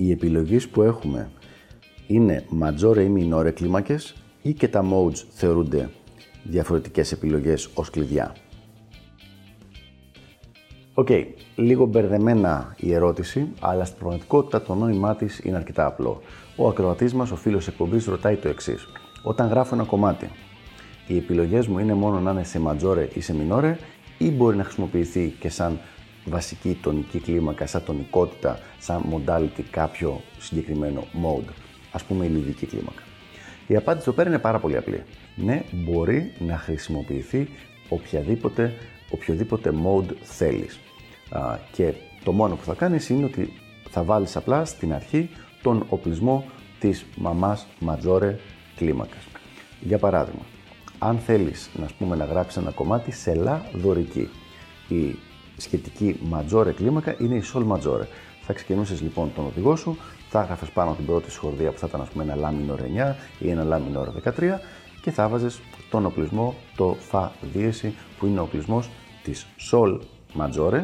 οι επιλογές που έχουμε είναι ματζόρε ή μινόρε κλίμακες ή και τα modes θεωρούνται διαφορετικές επιλογές ως κλειδιά. Οκ, okay, λίγο μπερδεμένα η ερώτηση, αλλά στην πραγματικότητα το νόημά της είναι αρκετά απλό. Ο ακροατής μας, ο φίλος εκπομπής, ρωτάει το εξής. Όταν γράφω ένα κομμάτι, οι επιλογές μου είναι μόνο να είναι σε ματζόρε ή σε μινόρε, ή μπορεί να χρησιμοποιηθεί και σαν βασική τονική κλίμακα, σαν τονικότητα, σαν modality κάποιο συγκεκριμένο mode, ας πούμε η λιδική κλίμακα. Η απάντηση εδώ πέρα είναι πάρα πολύ απλή. Ναι, μπορεί να χρησιμοποιηθεί οποιαδήποτε, οποιοδήποτε mode θέλεις. και το μόνο που θα κάνεις είναι ότι θα βάλεις απλά στην αρχή τον οπλισμό της μαμάς majore κλίμακας. Για παράδειγμα, αν θέλεις να, πούμε, να γράψεις ένα κομμάτι σε λα δωρική, η σχετική majore κλίμακα είναι η sol majore. Θα ξεκινούσες λοιπόν τον οδηγό σου, θα έγραφες πάνω την πρώτη σχορδία που θα ήταν ας πούμε, ένα La minore 9 ή ένα La minore 13 και θα βάζε τον οπλισμό, το Fa δίεση που είναι ο οπλισμός της Sol majore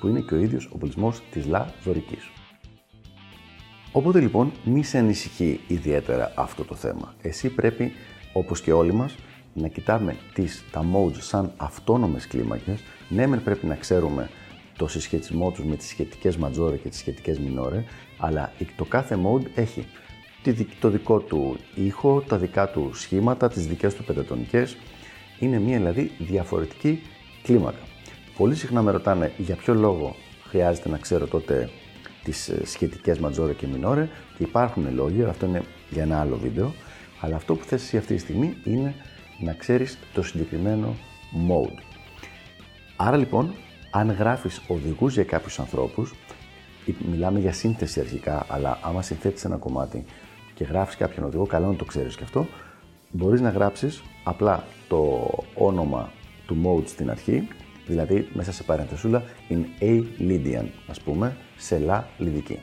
που είναι και ο ίδιος οπλισμός της La δωρική. Οπότε λοιπόν μη σε ανησυχεί ιδιαίτερα αυτό το θέμα. Εσύ πρέπει, όπως και όλοι μας, να κοιτάμε τις, τα modes σαν αυτόνομες κλίμακες. Ναι, μεν πρέπει να ξέρουμε το συσχετισμό τους με τις σχετικές majore και τις σχετικές minore, αλλά το κάθε mode έχει το δικό του ήχο, τα δικά του σχήματα, τις δικές του πεντατονικές. Είναι μια δηλαδή διαφορετική κλίμακα. Πολύ συχνά με ρωτάνε για ποιο λόγο χρειάζεται να ξέρω τότε τις ε, σχετικές majore και minore και υπάρχουν λόγοι, αυτό είναι για ένα άλλο βίντεο, αλλά αυτό που θες εσύ αυτή τη στιγμή είναι να ξέρεις το συγκεκριμένο mode. Άρα λοιπόν, αν γράφεις οδηγούς για κάποιους ανθρώπους, μιλάμε για σύνθεση αρχικά, αλλά άμα συνθέτεις ένα κομμάτι και γράφεις κάποιον οδηγό, καλό να το ξέρεις και αυτό, μπορείς να γράψεις απλά το όνομα του mode στην αρχή, δηλαδή μέσα σε παρενθεσούλα in A Lydian, ας πούμε, σε λα λιδική.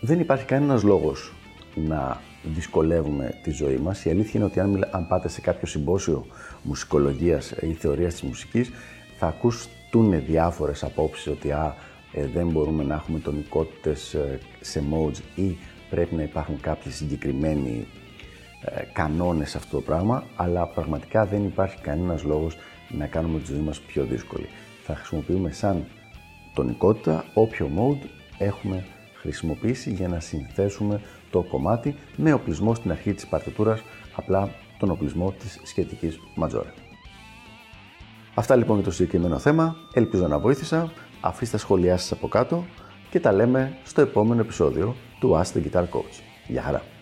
Δεν υπάρχει κανένας λόγος να δυσκολεύουμε τη ζωή μας. Η αλήθεια είναι ότι αν, αν πάτε σε κάποιο συμπόσιο μουσικολογίας ή θεωρίας της μουσικής, θα ακουστούν διάφορες απόψεις ότι α, ε, δεν μπορούμε να έχουμε τονικότητες ε, σε modes ή πρέπει να υπάρχουν κάποιοι συγκεκριμένοι ε, κανόνες σε αυτό το πράγμα, αλλά πραγματικά δεν υπάρχει κανένας λόγος να κάνουμε τη ζωή μας πιο δύσκολη. Θα χρησιμοποιούμε σαν τονικότητα όποιο mode έχουμε χρησιμοποιήσει για να συνθέσουμε το κομμάτι με οπλισμό στην αρχή της παρτιτούρας, απλά τον οπλισμό της σχετικής ματζόρε. Αυτά λοιπόν για το συγκεκριμένο θέμα, ελπίζω να βοήθησα, αφήστε σχόλιά σας από κάτω και τα λέμε στο επόμενο επεισόδιο του Ask the Guitar Coach. Γεια χαρά!